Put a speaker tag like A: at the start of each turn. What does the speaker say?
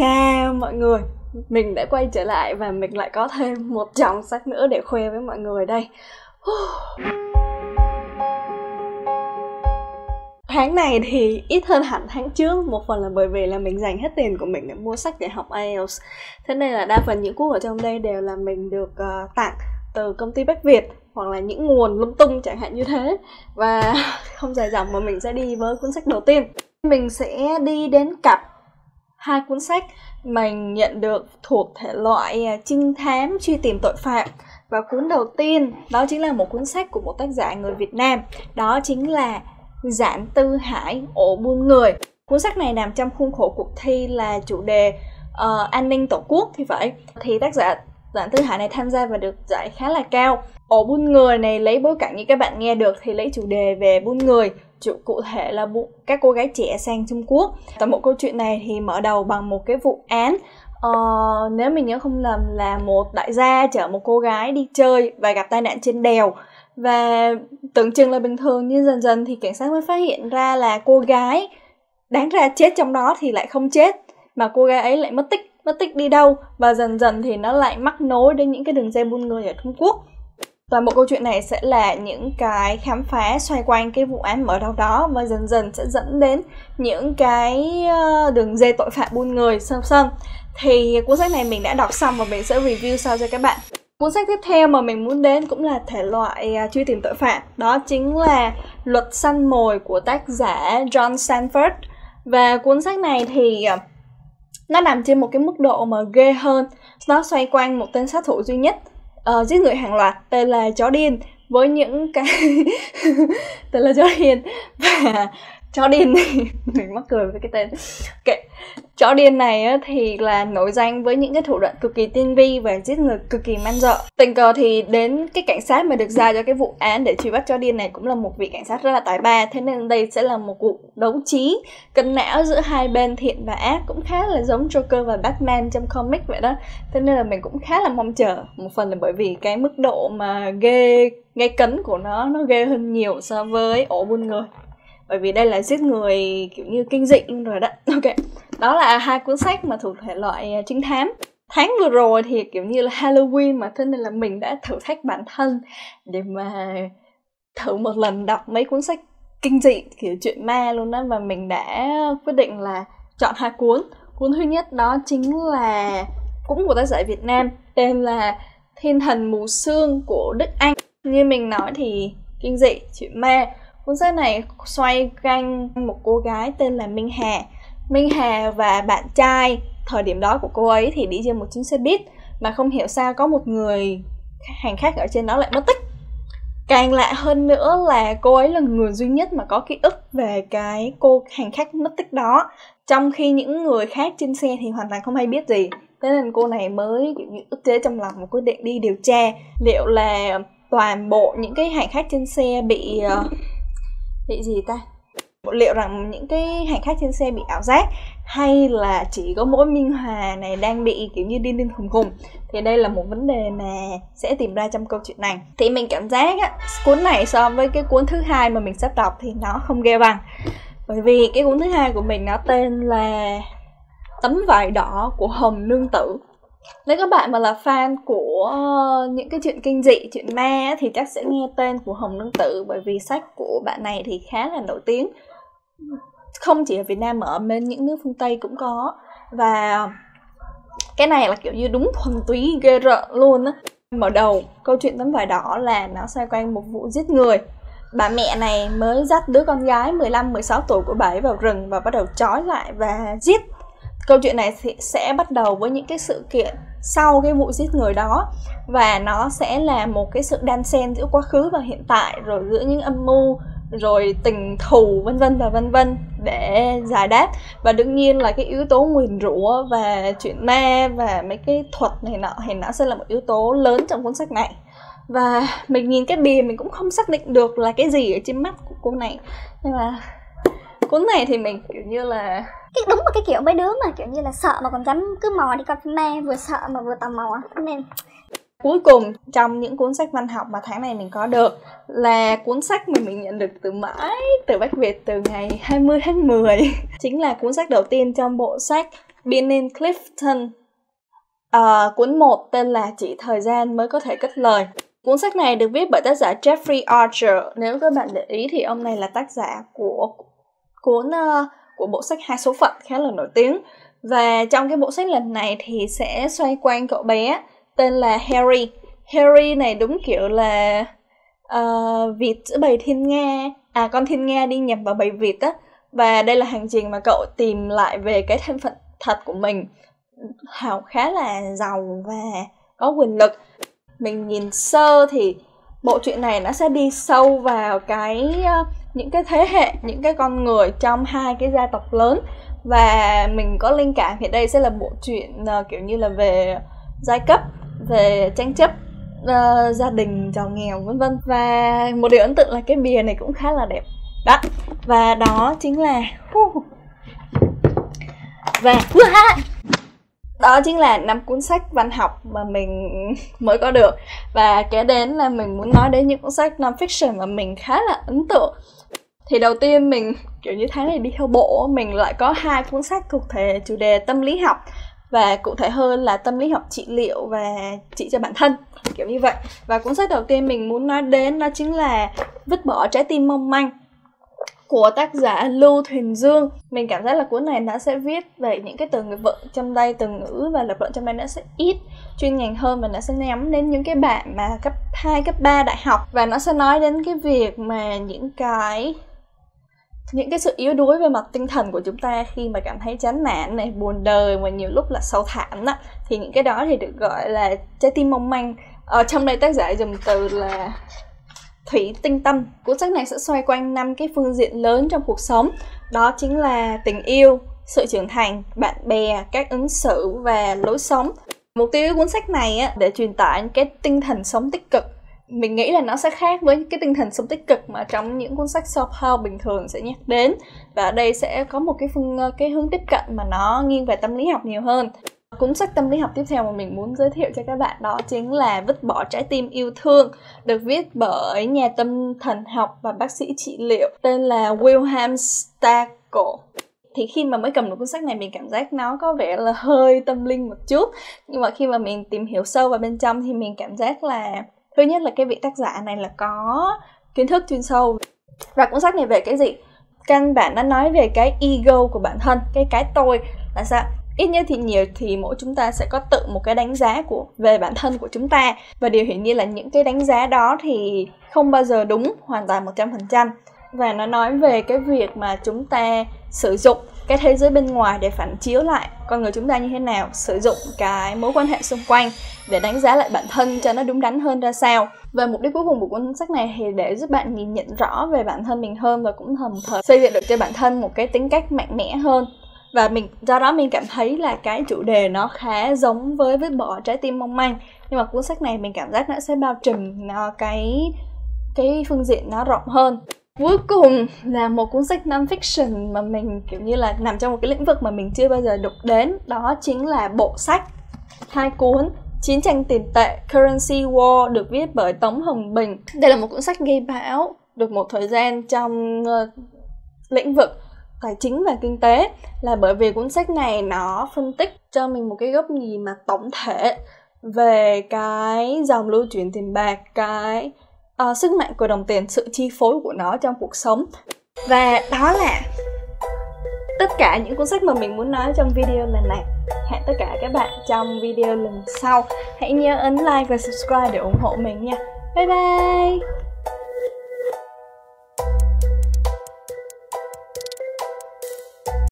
A: Chào mọi người, mình đã quay trở lại và mình lại có thêm một dòng sách nữa để khoe với mọi người đây. Tháng này thì ít hơn hẳn tháng trước. Một phần là bởi vì là mình dành hết tiền của mình để mua sách để học IELTS. Thế nên là đa phần những cuốn ở trong đây đều là mình được uh, tặng từ công ty Bách Việt hoặc là những nguồn lung tung chẳng hạn như thế. Và không dài dòng mà mình sẽ đi với cuốn sách đầu tiên. Mình sẽ đi đến cặp hai cuốn sách mình nhận được thuộc thể loại à, trinh thám truy tìm tội phạm. Và cuốn đầu tiên đó chính là một cuốn sách của một tác giả người Việt Nam. Đó chính là Giản Tư Hải ổ buôn người. Cuốn sách này nằm trong khuôn khổ cuộc thi là chủ đề uh, an ninh tổ quốc thì phải. Thì tác giả Giản Tư Hải này tham gia và được giải khá là cao. Ổ buôn người này lấy bối cảnh như các bạn nghe được thì lấy chủ đề về buôn người, chủ cụ thể là bu- các cô gái trẻ sang Trung Quốc. Toàn bộ câu chuyện này thì mở đầu bằng một cái vụ án. Uh, nếu mình nhớ không lầm là một đại gia chở một cô gái đi chơi và gặp tai nạn trên đèo. Và tưởng chừng là bình thường nhưng dần dần thì cảnh sát mới phát hiện ra là cô gái đáng ra chết trong đó thì lại không chết mà cô gái ấy lại mất tích mất tích đi đâu. Và dần dần thì nó lại mắc nối đến những cái đường dây buôn người ở Trung Quốc toàn bộ câu chuyện này sẽ là những cái khám phá xoay quanh cái vụ án mở đầu đó và dần dần sẽ dẫn đến những cái ờ, đường dây tội phạm buôn người sân sân thì cuốn sách này mình đã đọc xong và mình sẽ review sau cho các bạn. Cuốn sách tiếp theo mà mình muốn đến cũng là thể loại uh, truy tìm tội phạm. Đó chính là luật săn mồi của tác giả John Sanford. Và cuốn sách này thì uh, nó nằm trên một cái mức độ mà ghê hơn. Nó xoay quanh một tên sát thủ duy nhất uh, giết người hàng loạt tên là chó điên với những cái tên là chó điên. Và chó điên mình mắc cười với cái tên. Okay. chó điên này á, thì là nổi danh với những cái thủ đoạn cực kỳ tinh vi và giết người cực kỳ man dợ. Tình cờ thì đến cái cảnh sát mà được giao cho cái vụ án để truy bắt chó điên này cũng là một vị cảnh sát rất là tài ba. Thế nên đây sẽ là một cuộc đấu trí cân não giữa hai bên thiện và ác cũng khá là giống Joker và Batman trong comic vậy đó. Thế nên là mình cũng khá là mong chờ một phần là bởi vì cái mức độ mà ghê gây cấn của nó nó ghê hơn nhiều so với ổ buôn người bởi vì đây là giết người, kiểu như, kinh dị luôn rồi đó. Ok, đó là hai cuốn sách mà thuộc thể loại à, trinh thám. Tháng vừa rồi thì, kiểu như là, Halloween mà, thế nên là mình đã thử thách bản thân để mà thử một lần đọc mấy cuốn sách kinh dị, kiểu chuyện ma luôn đó và mình đã quyết định là chọn hai cuốn. Cuốn thứ nhất đó chính là, cũng của tác giả Việt Nam, tên là Thiên thần mù sương của Đức Anh. Như mình nói thì kinh dị, chuyện ma. Cuốn sách này xoay quanh một cô gái tên là Minh Hà. Minh Hà và bạn trai thời điểm đó của cô ấy thì đi trên một chuyến xe buýt mà không hiểu sao có một người hành khách ở trên đó lại mất tích. Càng lạ hơn nữa là cô ấy là người duy nhất mà có ký ức về cái cô hành khách mất tích đó trong khi những người khác trên xe thì hoàn toàn không hay biết gì thế nên cô này mới kiểu như ức chế trong lòng một quyết định đi điều tra liệu là toàn bộ những cái hành khách trên xe bị uh, bị gì ta? Liệu rằng những cái hành khách trên xe bị ảo giác hay là chỉ có mỗi minh hòa này đang bị kiểu như điên điên khùng khùng, thì đây là một vấn đề mà sẽ tìm ra trong câu chuyện này. Thì mình cảm giác á, cuốn này so với cái cuốn thứ hai mà mình sắp đọc thì nó không ghê bằng. Bởi vì cái cuốn thứ hai của mình nó tên là tấm vải đỏ của hồng nương tử nếu các bạn mà là fan của ờ, những cái chuyện kinh dị, chuyện ma thì chắc sẽ nghe tên của Hồng Nương Tử bởi vì sách của bạn này thì khá là nổi tiếng. Không chỉ ở Việt Nam mà ở bên những nước phương Tây cũng có. Và cái này là kiểu như đúng thuần túy ghê rợn luôn á. Mở đầu câu chuyện tấm vải đỏ là nó xoay quanh một vụ giết người bà mẹ này mới dắt đứa con gái 15 16 tuổi của bà ấy vào rừng và bắt đầu trói lại và giết câu chuyện này sẽ bắt đầu với những cái sự kiện sau cái vụ giết người đó. Và nó sẽ là một cái sự đan xen giữa quá khứ và hiện tại, rồi giữa những âm mưu, rồi tình thù, vân vân và vân vân để giải đáp. Và đương nhiên là cái yếu tố nguyền rủa và chuyện ma và mấy cái thuật này nọ thì nó sẽ là một yếu tố lớn trong cuốn sách này. Và mình nhìn cái bìa mình cũng không xác định được là cái gì ở trên mắt của cô này. Nhưng mà cuốn này thì mình kiểu như là
B: cái đúng là cái kiểu mấy đứa mà kiểu như là sợ mà còn dám cứ mò đi coi phim ma vừa sợ mà vừa tò mò nên
A: cuối cùng trong những cuốn sách văn học mà tháng này mình có được là cuốn sách mà mình nhận được từ mãi từ Bách Việt từ ngày 20 tháng 10 chính là cuốn sách đầu tiên trong bộ sách Benin Clifton. À, cuốn 1 tên là Chỉ thời gian mới có thể cất lời. Cuốn sách này được viết bởi tác giả Jeffrey Archer. Nếu các bạn để ý thì ông này là tác giả của cuốn uh, ờ, của bộ sách hai số phận khá là nổi tiếng. Và trong cái bộ sách lần này thì sẽ xoay quanh cậu bé tên là Harry. Harry này đúng kiểu là uh, vịt giữa bầy thiên nga, à con thiên nga đi nhập vào bầy vịt á. Và đây là hành trình mà cậu tìm lại về cái thân phận thật của mình. Hào khá là giàu và có quyền lực mình nhìn sơ thì bộ truyện này nó sẽ đi sâu vào cái uh, những cái thế hệ những cái con người trong hai cái gia tộc lớn. Và mình có linh cảm hiện đây sẽ là bộ truyện uh, kiểu như là về giai cấp về tranh chấp uh, gia đình giàu nghèo vân vân. Và một điều ấn tượng là cái bìa này cũng khá là đẹp. Đó và đó chính là và đó chính là năm cuốn sách văn học mà mình mới có được. Và kế đến là mình muốn nói đến những cuốn sách non fiction mà mình khá là ấn tượng thì đầu tiên mình kiểu như tháng này đi theo bộ mình lại có hai cuốn sách thuộc thể chủ đề tâm lý học và cụ thể hơn là tâm lý học trị liệu và trị cho bản thân kiểu như vậy. Và cuốn sách đầu tiên mình muốn nói đến đó chính là vứt bỏ trái tim mong manh của tác giả Lưu Thuyền Dương. Mình cảm giác là cuốn này nó sẽ viết về những cái từ ngữ vựng trong đây từ ngữ và lập luận trong đây nó sẽ ít chuyên ngành hơn và nó sẽ nhắm đến những cái bạn mà cấp 2, cấp 3 đại học. Và nó sẽ nói đến cái việc mà những cái những cái sự yếu đuối về mặt tinh thần của chúng ta khi mà cảm thấy chán nản này, buồn đời mà nhiều lúc là sâu thẳm á, thì những cái đó thì được gọi là trái tim mong manh. Ở trong đây tác giả dùng từ là thủy tinh tâm. Cuốn sách này sẽ xoay quanh năm cái phương diện lớn trong cuộc sống. Đó chính là tình yêu, sự trưởng thành, bạn bè, các ứng xử và lối sống. Mục tiêu của cuốn sách này á, để truyền tải cái tinh thần sống tích cực mình nghĩ là nó sẽ khác với cái tinh thần sống tích cực mà trong những cuốn sách self help bình thường sẽ nhắc đến. Và ở đây sẽ có một cái phương ờ, cái hướng tiếp cận mà nó nghiêng về tâm lý học nhiều hơn. Cuốn sách tâm lý học tiếp theo mà mình muốn giới thiệu cho các bạn đó chính là Vứt bỏ trái tim yêu thương, được viết bởi nhà tâm thần học và bác sĩ trị liệu tên là Wilhelm Stackel. Thì khi mà mới cầm được cuốn sách này mình cảm giác nó có vẻ là hơi tâm linh một chút. Nhưng mà khi mà mình tìm hiểu sâu vào bên trong thì mình cảm giác là thứ nhất là cái vị tác giả này là có kiến thức chuyên sâu và cuốn sách này về cái gì? Căn bản nó nói về cái ego của bản thân, cái cái tôi. Là sao? Ít nhất thì nhiều thì mỗi chúng ta sẽ có tự một cái đánh giá của, về bản thân của chúng ta. Và điều hiển nhiên là những cái đánh giá đó thì không bao giờ đúng, hoàn toàn một trăm phần trăm. Và nó nói về cái việc mà chúng ta sử dụng cái thế giới bên ngoài để phản chiếu lại con người chúng ta như thế nào, sử dụng cái mối quan hệ xung quanh để đánh giá lại bản thân cho nó đúng đắn hơn ra sao. Và mục đích cuối cùng của cuốn sách này thì để giúp bạn nhìn nhận rõ về bản thân mình hơn và cũng đồng thời xây dựng được cho bản thân một cái tính cách mạnh mẽ hơn. Và mình, do đó mình cảm thấy là cái chủ đề nó khá giống với vứt bỏ trái tim mong manh. Nhưng mà cuốn sách này mình cảm giác nó sẽ bao trùm nó, cái cái phương diện nó rộng hơn cuối cùng là một cuốn sách non fiction mà mình kiểu như là nằm trong một cái lĩnh vực mà mình chưa bao giờ đụng đến. Đó chính là bộ sách. Hai cuốn Chiến tranh tiền tệ Currency War được viết bởi Tống Hồng Bình. Đây là một cuốn sách gây bão được một thời gian trong uh, lĩnh vực tài chính và kinh tế. Là bởi vì cuốn sách này nó phân tích cho mình một cái góc nhìn mà tổng thể về cái dòng lưu chuyển tiền bạc cái uh, sức mạnh của đồng tiền sự chi phối của nó trong cuộc sống. Và đó là tất cả những cuốn sách mà mình muốn nói trong video lần này. Hẹn tất cả các bạn trong video lần sau. Hãy nhớ ấn like và subscribe để ủng hộ mình nha. Bye bye!